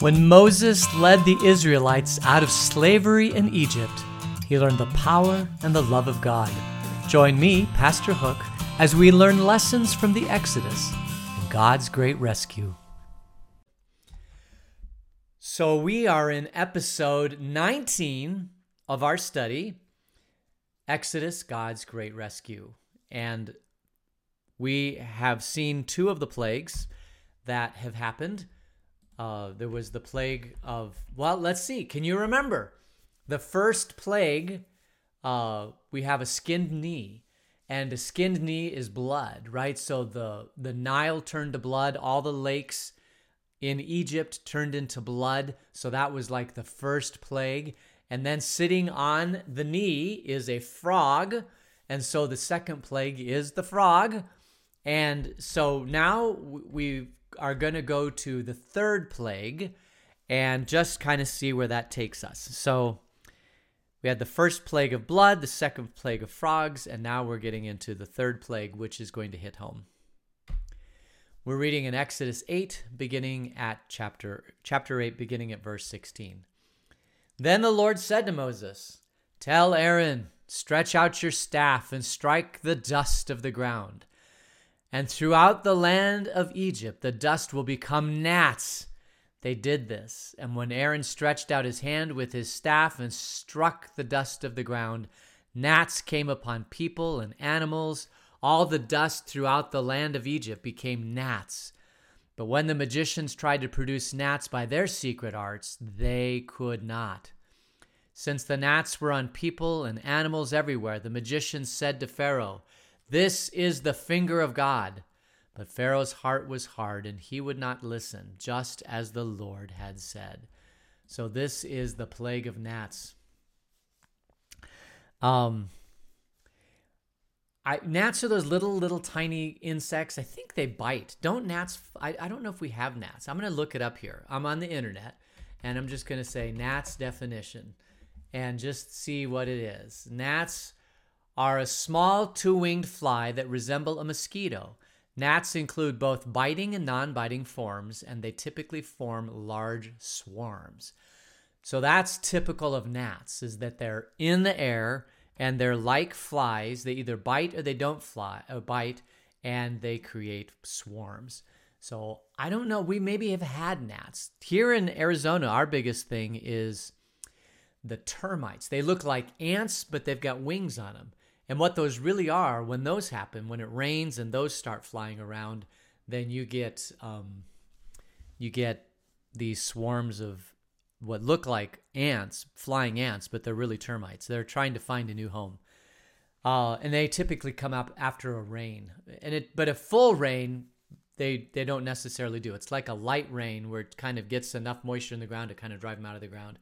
When Moses led the Israelites out of slavery in Egypt, he learned the power and the love of God. Join me, Pastor Hook, as we learn lessons from the Exodus and God's great rescue. So, we are in episode 19 of our study Exodus, God's great rescue. And we have seen two of the plagues that have happened. Uh, there was the plague of, well, let's see. Can you remember? The first plague, uh, we have a skinned knee, and a skinned knee is blood, right? So the, the Nile turned to blood, all the lakes in Egypt turned into blood. So that was like the first plague. And then sitting on the knee is a frog. And so the second plague is the frog. And so now we are going to go to the third plague and just kind of see where that takes us. So we had the first plague of blood, the second plague of frogs, and now we're getting into the third plague, which is going to hit home. We're reading in Exodus 8, beginning at chapter chapter 8, beginning at verse 16. Then the Lord said to Moses, Tell Aaron, stretch out your staff and strike the dust of the ground. And throughout the land of Egypt, the dust will become gnats. They did this. And when Aaron stretched out his hand with his staff and struck the dust of the ground, gnats came upon people and animals. All the dust throughout the land of Egypt became gnats. But when the magicians tried to produce gnats by their secret arts, they could not. Since the gnats were on people and animals everywhere, the magicians said to Pharaoh, this is the finger of God. But Pharaoh's heart was hard, and he would not listen, just as the Lord had said. So this is the plague of gnats. Um, I, gnats are those little, little tiny insects. I think they bite. Don't gnats? I, I don't know if we have gnats. I'm going to look it up here. I'm on the internet, and I'm just going to say gnats definition, and just see what it is. Gnats are a small two winged fly that resemble a mosquito. Gnats include both biting and non biting forms, and they typically form large swarms. So that's typical of gnats, is that they're in the air and they're like flies. They either bite or they don't fly, or uh, bite, and they create swarms. So I don't know. We maybe have had gnats. Here in Arizona, our biggest thing is the termites. They look like ants, but they've got wings on them. And what those really are, when those happen, when it rains and those start flying around, then you get um, you get these swarms of what look like ants, flying ants, but they're really termites. They're trying to find a new home, uh, and they typically come up after a rain. And it, but a full rain, they they don't necessarily do. It's like a light rain where it kind of gets enough moisture in the ground to kind of drive them out of the ground.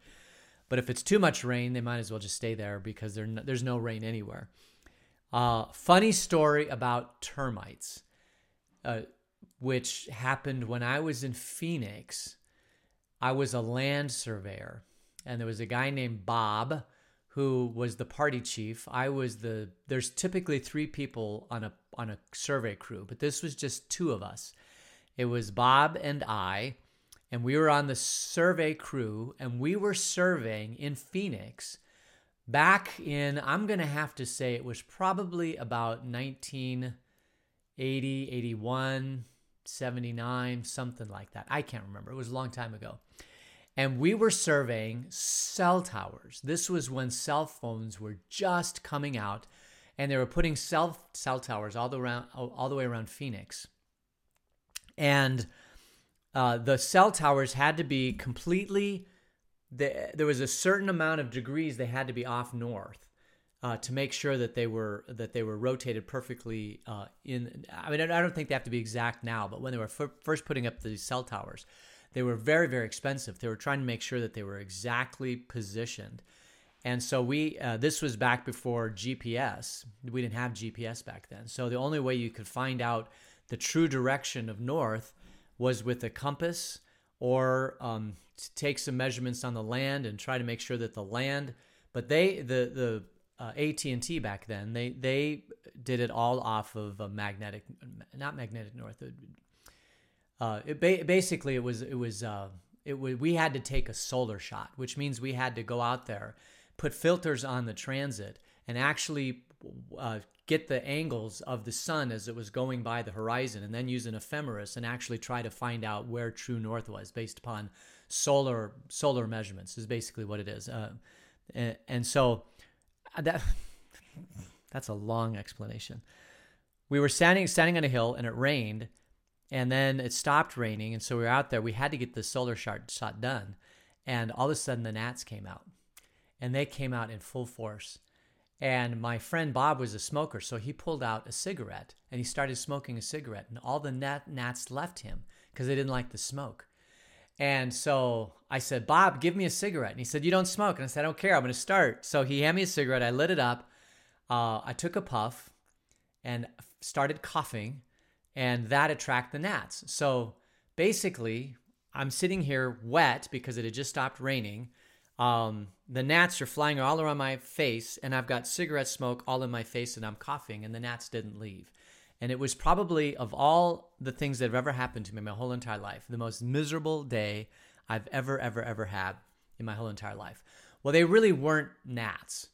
But if it's too much rain, they might as well just stay there because no, there's no rain anywhere. Uh, funny story about termites, uh, which happened when I was in Phoenix. I was a land surveyor, and there was a guy named Bob who was the party chief. I was the. There's typically three people on a on a survey crew, but this was just two of us. It was Bob and I, and we were on the survey crew, and we were surveying in Phoenix back in, I'm going to have to say it was probably about 1980, 81, 79, something like that. I can't remember. It was a long time ago. And we were surveying cell towers. This was when cell phones were just coming out, and they were putting cell cell towers all the around all the way around Phoenix. And uh, the cell towers had to be completely the, there was a certain amount of degrees they had to be off north uh, to make sure that they were that they were rotated perfectly uh, in. I mean, I don't think they have to be exact now, but when they were f- first putting up these cell towers, they were very very expensive. They were trying to make sure that they were exactly positioned. And so we, uh, this was back before GPS. We didn't have GPS back then. So the only way you could find out the true direction of north was with a compass or um, take some measurements on the land and try to make sure that the land. But they the the uh, AT and T back then they they did it all off of a magnetic, not magnetic north. Uh, it ba- basically it was it was uh, it would we had to take a solar shot, which means we had to go out there, put filters on the transit, and actually uh, get the angles of the sun as it was going by the horizon, and then use an ephemeris and actually try to find out where true north was based upon solar solar measurements. Is basically what it is, uh, and, and so uh, that that's a long explanation. We were standing standing on a hill, and it rained and then it stopped raining, and so we were out there. We had to get the solar shot, shot done, and all of a sudden the gnats came out, and they came out in full force. And my friend Bob was a smoker, so he pulled out a cigarette and he started smoking a cigarette, and all the gnat, gnats left him because they didn't like the smoke. And so I said, Bob, give me a cigarette. And he said, You don't smoke. And I said, I don't care. I'm going to start. So he handed me a cigarette. I lit it up. Uh, I took a puff and started coughing and that attracted the gnats. So basically, I'm sitting here wet because it had just stopped raining. Um, the gnats are flying all around my face, and I've got cigarette smoke all in my face, and I'm coughing, and the gnats didn't leave. And it was probably, of all the things that have ever happened to me my whole entire life, the most miserable day I've ever, ever, ever had in my whole entire life. Well, they really weren't gnats.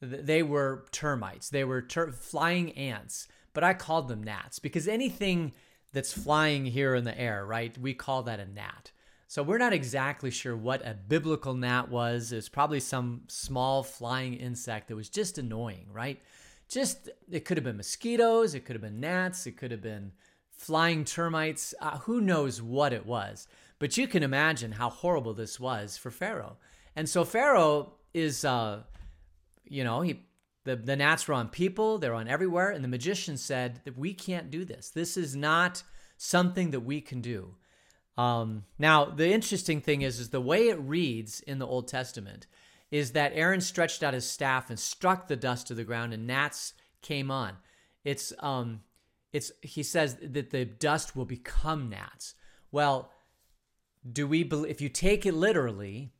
They were termites. They were ter- flying ants but I called them gnats because anything that's flying here in the air, right? We call that a gnat. So we're not exactly sure what a biblical gnat was. It was probably some small flying insect that was just annoying, right? Just it could have been mosquitoes, it could have been gnats, it could have been flying termites. Uh, who knows what it was? But you can imagine how horrible this was for Pharaoh. And so Pharaoh is, uh, you know, he the, the gnats were on people, they're on everywhere. And the magician said that we can't do this. This is not something that we can do. Um, now, the interesting thing is, is the way it reads in the Old Testament is that Aaron stretched out his staff and struck the dust to the ground, and gnats came on. It's um, it's he says that the dust will become gnats. Well, do we believe if you take it literally?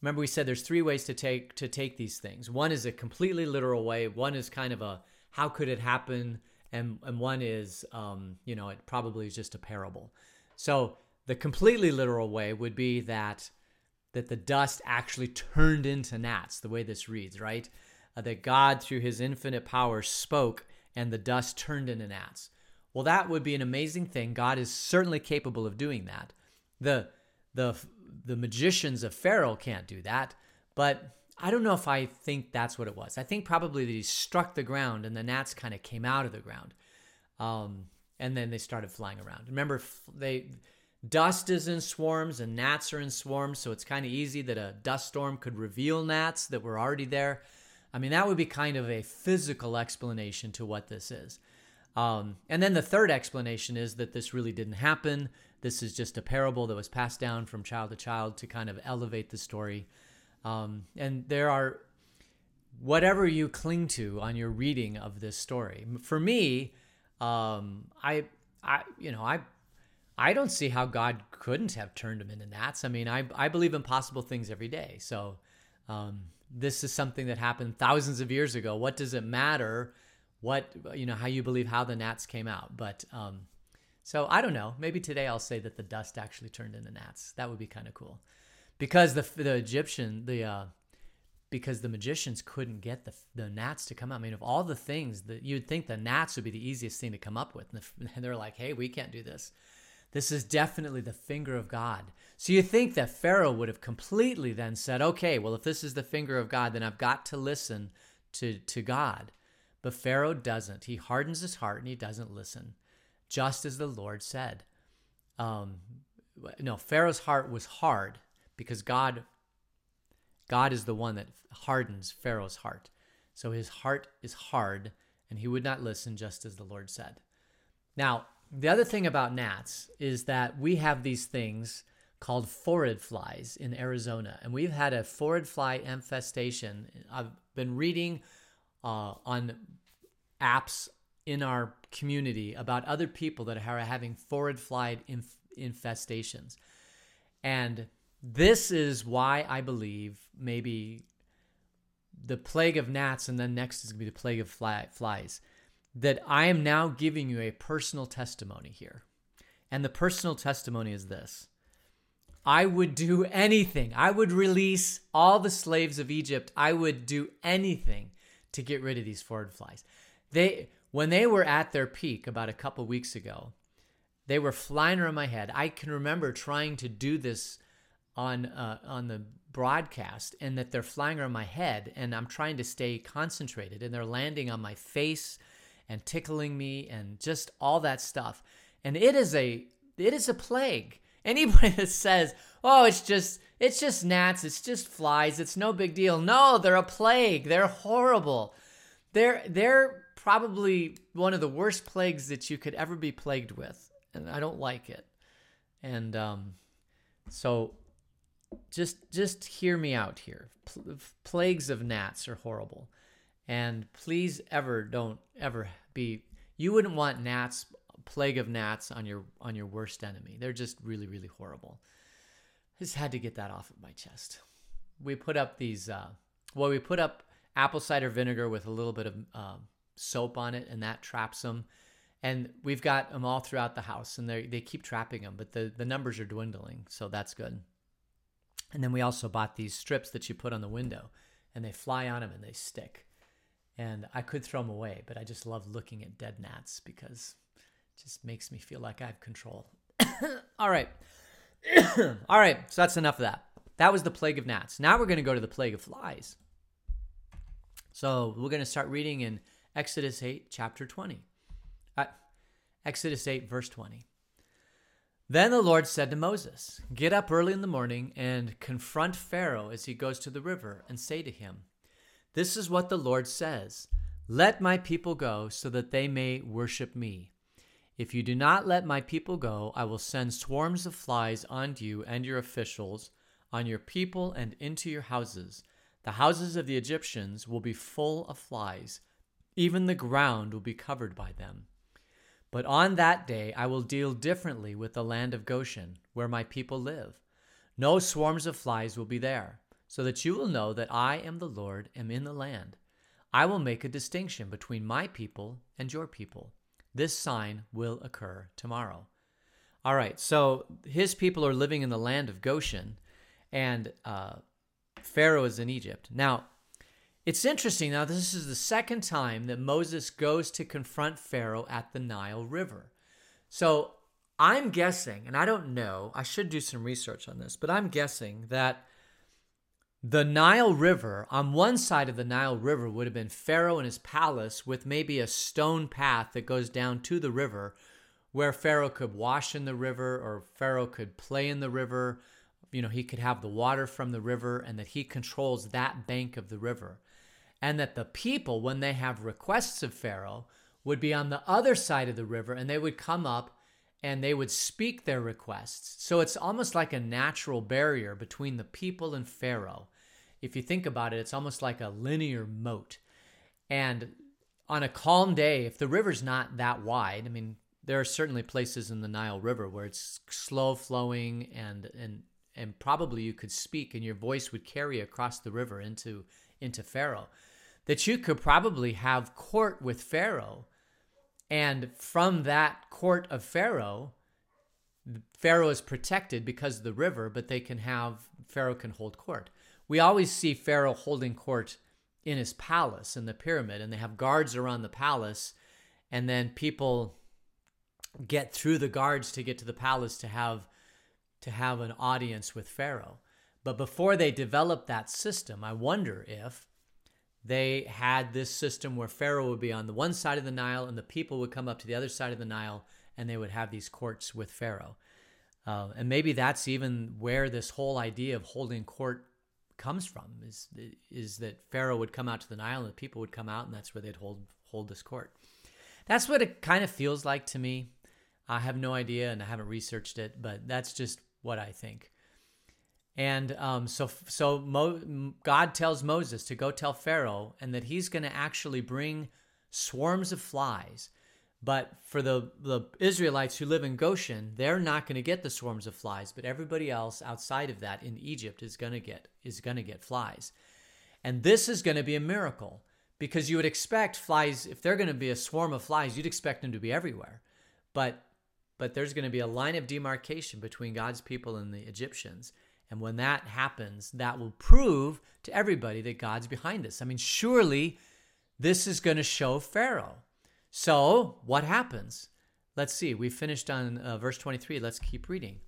remember we said there's three ways to take to take these things. One is a completely literal way. One is kind of a how could it happen, and and one is um, you know it probably is just a parable. So the completely literal way would be that that the dust actually turned into gnats. The way this reads, right? Uh, that God through His infinite power spoke, and the dust turned into gnats. Well, that would be an amazing thing. God is certainly capable of doing that. The the the magicians of Pharaoh can't do that. But I don't know if I think that's what it was. I think probably that he struck the ground and the gnats kind of came out of the ground. Um, and then they started flying around. Remember, they dust is in swarms and gnats are in swarms, so it's kind of easy that a dust storm could reveal gnats that were already there. I mean, that would be kind of a physical explanation to what this is. Um, and then the third explanation is that this really didn't happen. This is just a parable that was passed down from child to child to kind of elevate the story. Um, and there are whatever you cling to on your reading of this story. For me, um, I, I, you know, I, I don't see how God couldn't have turned them into gnats. I mean, I, I believe impossible things every day. So, um, this is something that happened thousands of years ago. What does it matter? What you know, how you believe how the gnats came out? But um, so I don't know. Maybe today I'll say that the dust actually turned into gnats. That would be kind of cool, because the the Egyptian the uh, because the magicians couldn't get the the gnats to come out. I mean, of all the things that you'd think the gnats would be the easiest thing to come up with, and they're like, "Hey, we can't do this." This is definitely the finger of God. So you think that Pharaoh would have completely then said, "Okay, well, if this is the finger of God, then I've got to listen to to God." But Pharaoh doesn't. He hardens his heart and he doesn't listen just as the Lord said. Um, no, Pharaoh's heart was hard because God, God is the one that hardens Pharaoh's heart. So his heart is hard, and he would not listen, just as the Lord said. Now, the other thing about gnats is that we have these things called phorid flies in Arizona, and we've had a phorid fly infestation. I've been reading uh, on apps in our community about other people that are having phorid fly inf- infestations. And this is why I believe maybe the plague of gnats and then next is going to be the plague of fly- flies. That I am now giving you a personal testimony here. And the personal testimony is this I would do anything. I would release all the slaves of Egypt. I would do anything to get rid of these phorid flies. They when they were at their peak about a couple weeks ago, they were flying around my head. I can remember trying to do this on uh, on the broadcast, and that they're flying around my head, and I'm trying to stay concentrated, and they're landing on my face and tickling me, and just all that stuff. And it is a it is a plague. Anybody that says, "Oh, it's just it's just gnats, it's just flies, it's no big deal," no, they're a plague. They're horrible. They're they're probably one of the worst plagues that you could ever be plagued with and I don't like it. And um, so just just hear me out here. P- plagues of gnats are horrible. And please ever don't ever be you wouldn't want gnats plague of gnats on your on your worst enemy. They're just really really horrible. I just had to get that off of my chest. We put up these uh, well we put up apple cider vinegar with a little bit of uh, soap on it and that traps them and we've got them all throughout the house and they they keep trapping them but the the numbers are dwindling so that's good and then we also bought these strips that you put on the window and they fly on them and they stick and i could throw them away but i just love looking at dead gnats because it just makes me feel like i have control. All right. All right so that's enough of that. That was the plague of gnats. Now we're going to go to the plague of flies. So we're going to start reading in exodus 8 chapter 20 uh, Exodus 8, verse 20. Then the Lord said to Moses, Get up early in the morning and confront Pharaoh as he goes to the river, and say to him, This is what the Lord says Let my people go, so that they may worship me. If you do not let my people go, I will send swarms of flies on you and your officials, on your people, and into your houses. The houses of the Egyptians will be full of flies, even the ground will be covered by them. But on that day I will deal differently with the land of Goshen, where my people live. No swarms of flies will be there, so that you will know that I am the Lord, am in the land. I will make a distinction between my people and your people. This sign will occur tomorrow. All right, so his people are living in the land of Goshen, and uh, Pharaoh is in Egypt. Now, it's interesting. Now, this is the second time that Moses goes to confront Pharaoh at the Nile River. So I'm guessing, and I don't know, I should do some research on this, but I'm guessing that the Nile River, on one side of the Nile River, would have been Pharaoh and his palace with maybe a stone path that goes down to the river where Pharaoh could wash in the river or Pharaoh could play in the river. You know, he could have the water from the river and that he controls that bank of the river and that the people, when they have requests of Pharaoh, would be on the other side of the river and they would come up and they would speak their requests. So it's almost like a natural barrier between the people and Pharaoh. If you think about it, it's almost like a linear moat. And on a calm day, if the river's not that wide, I mean, there are certainly places in the Nile River where it's slow flowing and and and probably you could speak and your voice would carry across the river into into Pharaoh that you could probably have court with Pharaoh. And from that court of Pharaoh, Pharaoh is protected because of the river, but they can have, Pharaoh can hold court. We always see Pharaoh holding court in his palace in the pyramid, and they have guards around the palace, and then people get through the guards to get to the palace to have to have an audience with Pharaoh. But before they developed that system, I wonder if they had this system where Pharaoh would be on the one side of the Nile and the people would come up to the other side of the Nile and they would have these courts with Pharaoh. Uh, and maybe that's even where this whole idea of holding court comes from is is that Pharaoh would come out to the Nile and people would come out and that's where they'd hold hold this court. That's what it kind of feels like to me. I have no idea and I haven't researched it, but that's just what I think. And um, so, so Mo- God tells Moses to go tell Pharaoh, and that he's going to actually bring swarms of flies. But for the, the Israelites who live in Goshen, they're not going to get the swarms of flies. But everybody else outside of that in Egypt is going to get is going to get flies. And this is going to be a miracle because you would expect flies if they're going to be a swarm of flies, you'd expect them to be everywhere. But but there's going to be a line of demarcation between God's people and the Egyptians. And when that happens, that will prove to everybody that God's behind this. I mean, surely this is going to show Pharaoh. So, what happens? Let's see. We finished on uh, verse 23. Let's keep reading.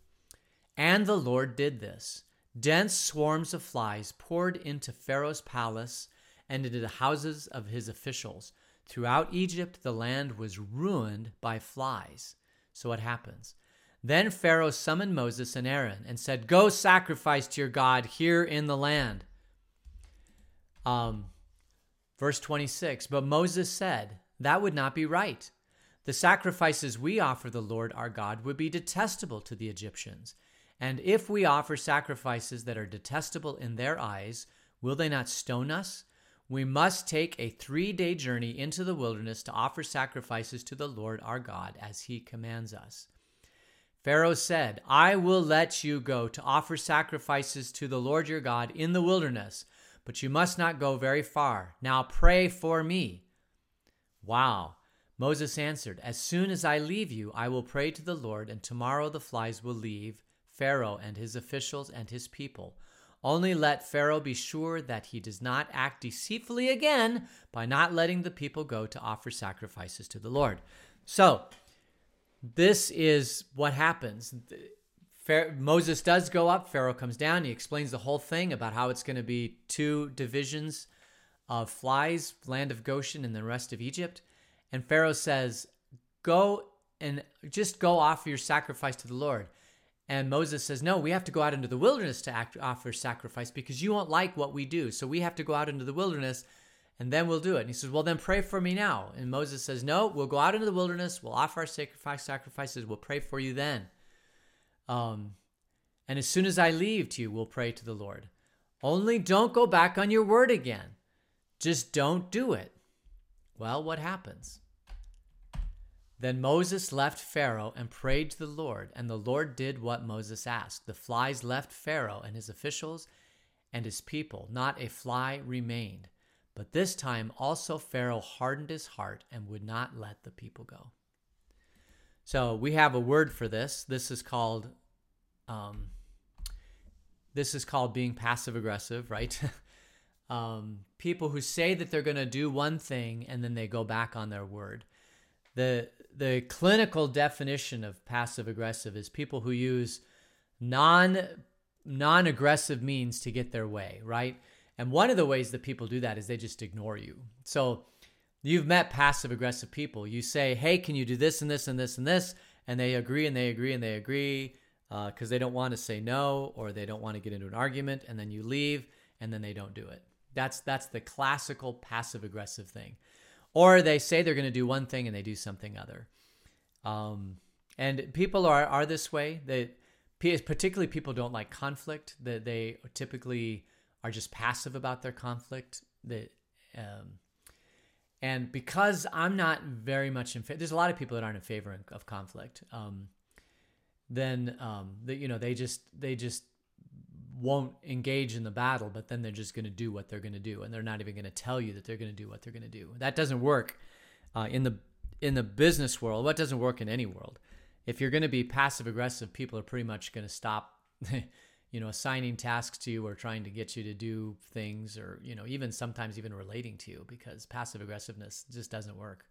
And the Lord did this. Dense swarms of flies poured into Pharaoh's palace and into the houses of his officials. Throughout Egypt, the land was ruined by flies. So, what happens? Then Pharaoh summoned Moses and Aaron and said, Go sacrifice to your God here in the land. Um, verse 26 But Moses said, That would not be right. The sacrifices we offer the Lord our God would be detestable to the Egyptians. And if we offer sacrifices that are detestable in their eyes, will they not stone us? We must take a three day journey into the wilderness to offer sacrifices to the Lord our God as he commands us. Pharaoh said, I will let you go to offer sacrifices to the Lord your God in the wilderness, but you must not go very far. Now pray for me. Wow. Moses answered, As soon as I leave you, I will pray to the Lord, and tomorrow the flies will leave Pharaoh and his officials and his people. Only let Pharaoh be sure that he does not act deceitfully again by not letting the people go to offer sacrifices to the Lord. So, this is what happens. Moses does go up, Pharaoh comes down. He explains the whole thing about how it's going to be two divisions of flies, land of Goshen and the rest of Egypt. And Pharaoh says, Go and just go offer your sacrifice to the Lord. And Moses says, No, we have to go out into the wilderness to act, offer sacrifice because you won't like what we do. So we have to go out into the wilderness and then we'll do it. And he says, Well, then pray for me now. And Moses says, No, we'll go out into the wilderness, we'll offer our sacrifice sacrifices, we'll pray for you then. Um, and as soon as I leave to you, we'll pray to the Lord. Only don't go back on your word again. Just don't do it. Well, what happens? Then Moses left Pharaoh and prayed to the Lord, and the Lord did what Moses asked. The flies left Pharaoh and his officials and his people. Not a fly remained. But this time also Pharaoh hardened his heart and would not let the people go. So we have a word for this. This is called um, this is called being passive aggressive, right? um, people who say that they're going to do one thing and then they go back on their word. The the clinical definition of passive aggressive is people who use non non aggressive means to get their way, right? And one of the ways that people do that is they just ignore you. So you've met passive aggressive people. You say, "Hey, can you do this and this and this and this?" and they agree and they agree and they agree because uh, they don't want to say no or they don't want to get into an argument, and then you leave and then they don't do it. That's that's the classical passive aggressive thing. Or they say they're going to do one thing and they do something other. Um, and people are are this way. They particularly people don't like conflict. That they typically are just passive about their conflict. That um, and because I'm not very much in favor, there's a lot of people that aren't in favor of conflict. Um, then um, that you know they just they just won't engage in the battle, but then they're just going to do what they're going to do, and they're not even going to tell you that they're going to do what they're going to do. That doesn't work uh, in the in the business world. What doesn't work in any world? If you're going to be passive aggressive, people are pretty much going to stop, you know, assigning tasks to you or trying to get you to do things, or you know, even sometimes even relating to you because passive aggressiveness just doesn't work.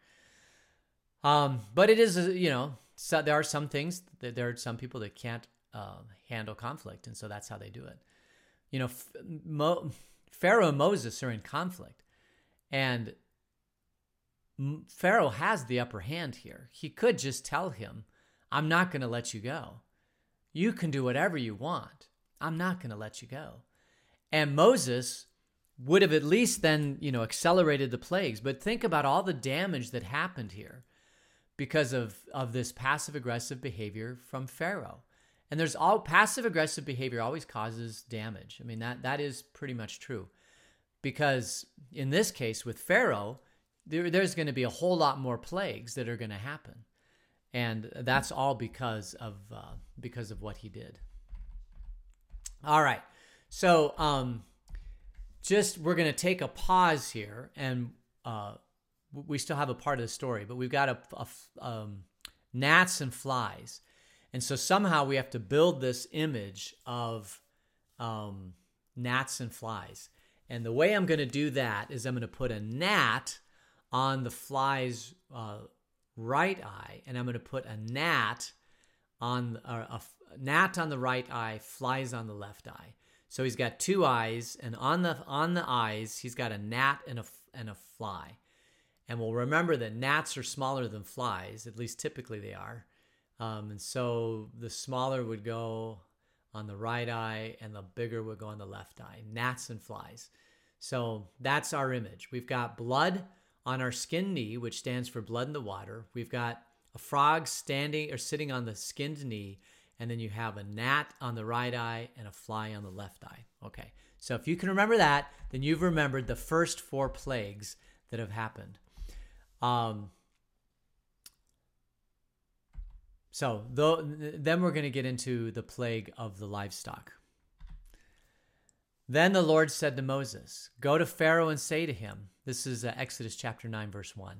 Um, but it is, you know, so there are some things that there are some people that can't uh, handle conflict, and so that's how they do it. You know, Mo, Pharaoh and Moses are in conflict, and Pharaoh has the upper hand here. He could just tell him, "I'm not going to let you go. You can do whatever you want. I'm not going to let you go." And Moses would have at least then, you know, accelerated the plagues. But think about all the damage that happened here because of of this passive aggressive behavior from Pharaoh. And there's all passive aggressive behavior always causes damage. I mean that that is pretty much true. Because in this case with Pharaoh, there, there's going to be a whole lot more plagues that are going to happen. And that's all because of uh, because of what he did. All right. So um just we're going to take a pause here and uh we still have a part of the story, but we've got a, a um, gnats and flies. And so somehow we have to build this image of um, gnats and flies. And the way I'm going to do that is I'm going to put a gnat on the fly's uh, right eye, and I'm going to put a gnat on uh, a, gnat on the right eye, flies on the left eye. So he's got two eyes, and on the on the eyes he's got a gnat and a and a fly. And we'll remember that gnats are smaller than flies, at least typically they are. Um, and so the smaller would go on the right eye, and the bigger would go on the left eye. Gnats and flies. So that's our image. We've got blood on our skin knee, which stands for blood in the water. We've got a frog standing or sitting on the skinned knee, and then you have a gnat on the right eye and a fly on the left eye. Okay, so if you can remember that, then you've remembered the first four plagues that have happened. Um, so though, then we're going to get into the plague of the livestock. Then the Lord said to Moses, Go to Pharaoh and say to him, This is uh, Exodus chapter 9, verse 1.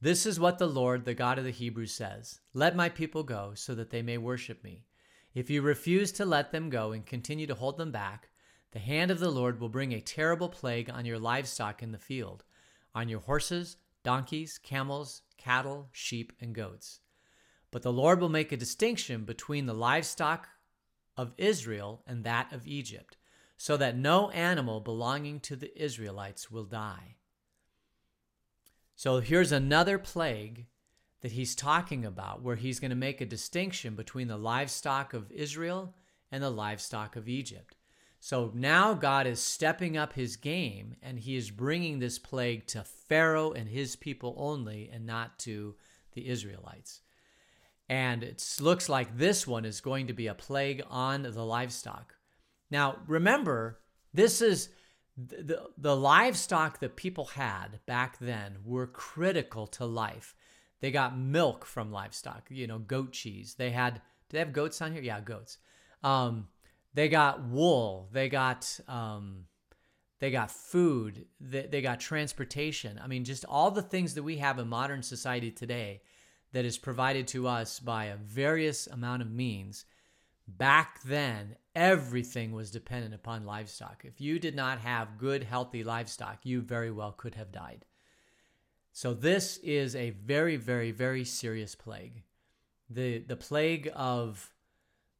This is what the Lord, the God of the Hebrews, says Let my people go, so that they may worship me. If you refuse to let them go and continue to hold them back, the hand of the Lord will bring a terrible plague on your livestock in the field, on your horses, donkeys, camels, cattle, sheep, and goats. But the Lord will make a distinction between the livestock of Israel and that of Egypt so that no animal belonging to the Israelites will die. So here's another plague that he's talking about where he's going to make a distinction between the livestock of Israel and the livestock of Egypt. So now God is stepping up his game and he is bringing this plague to Pharaoh and his people only and not to the Israelites. And it looks like this one is going to be a plague on the livestock. Now, remember, this is the, the livestock that people had back then were critical to life. They got milk from livestock, you know, goat cheese. They had, do they have goats on here? Yeah, goats. Um, they got wool. They got, um, they got food. They, they got transportation. I mean, just all the things that we have in modern society today that is provided to us by a various amount of means Back then, everything was dependent upon livestock. If you did not have good, healthy livestock, you very well could have died. So, this is a very, very, very serious plague. The, the plague of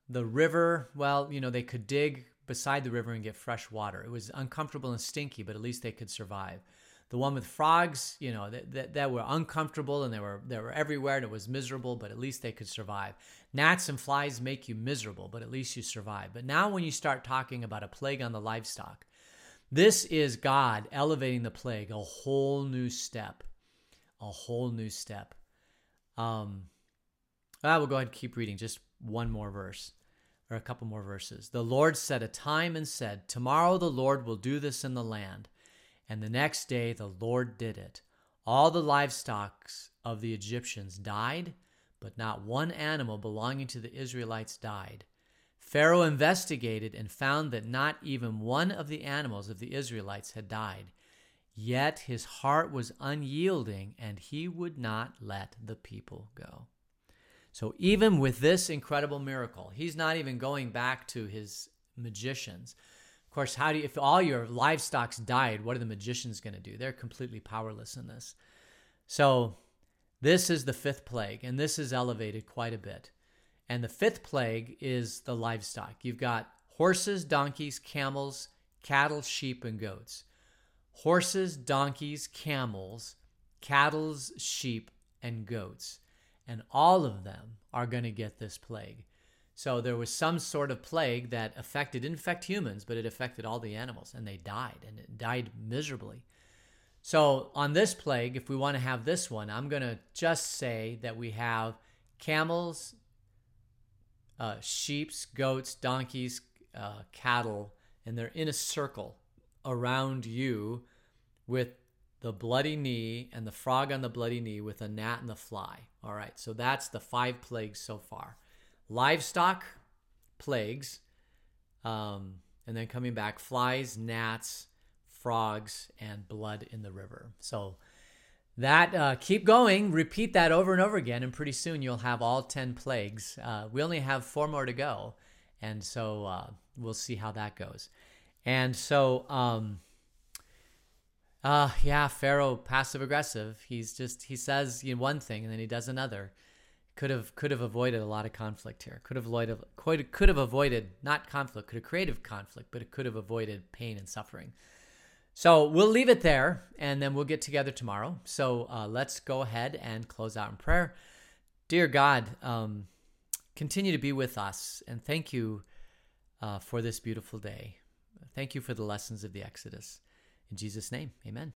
the river, well, you know, they could dig beside the river and get fresh water. It was uncomfortable and stinky, but at least they could survive. The one with frogs, you know, that, that, that, were uncomfortable and they were they were everywhere and it was miserable, but at least they could survive. Gnats and flies make you miserable, but at least you survive. But now when you start talking about a plague on the livestock, this is God elevating the plague a whole new step. A whole new step. Um, I will go ahead and keep reading just one more verse or a couple more verses. The Lord set a time and said, Tomorrow the Lord will do this in the land. And the next day the Lord did it. All the livestock of the Egyptians died, but not one animal belonging to the Israelites died. Pharaoh investigated and found that not even one of the animals of the Israelites had died. Yet his heart was unyielding, and he would not let the people go. So, even with this incredible miracle, he's not even going back to his magicians course, how do you, if all your livestock's died, what are the magicians going to do? They're completely powerless in this. So, this is the fifth plague, and this is elevated quite a bit. And the fifth plague is the livestock. You've got horses, donkeys, camels, cattle, sheep, and goats. Horses, donkeys, camels, cattle, sheep, and goats. And all of them are going to get this plague. So there was some sort of plague that affected, didn't affect humans, but it affected all the animals, and they died, and it died miserably. So on this plague, if we want to have this one, I'm going to just say that we have camels, uh, sheeps, goats, donkeys, uh, cattle, and they're in a circle around you with the bloody knee and the frog on the bloody knee with a gnat and the fly. All right, so that's the five plagues so far livestock plagues, um, and then coming back, flies, gnats, frogs, and blood in the river. So that uh, keep going, repeat that over and over again, and pretty soon you'll have all 10 plagues. Uh, we only have four more to go. And so uh, we'll see how that goes. And so, um, uh, yeah, Pharaoh passive aggressive. He's just he says you know, one thing and then he does another. Could have could have avoided a lot of conflict here. Could have avoided could, could have avoided not conflict, could have created conflict, but it could have avoided pain and suffering. So we'll leave it there, and then we'll get together tomorrow. So uh, let's go ahead and close out in prayer. Dear God, um, continue to be with us, and thank you uh, for this beautiful day. Thank you for the lessons of the Exodus. In Jesus' name, amen.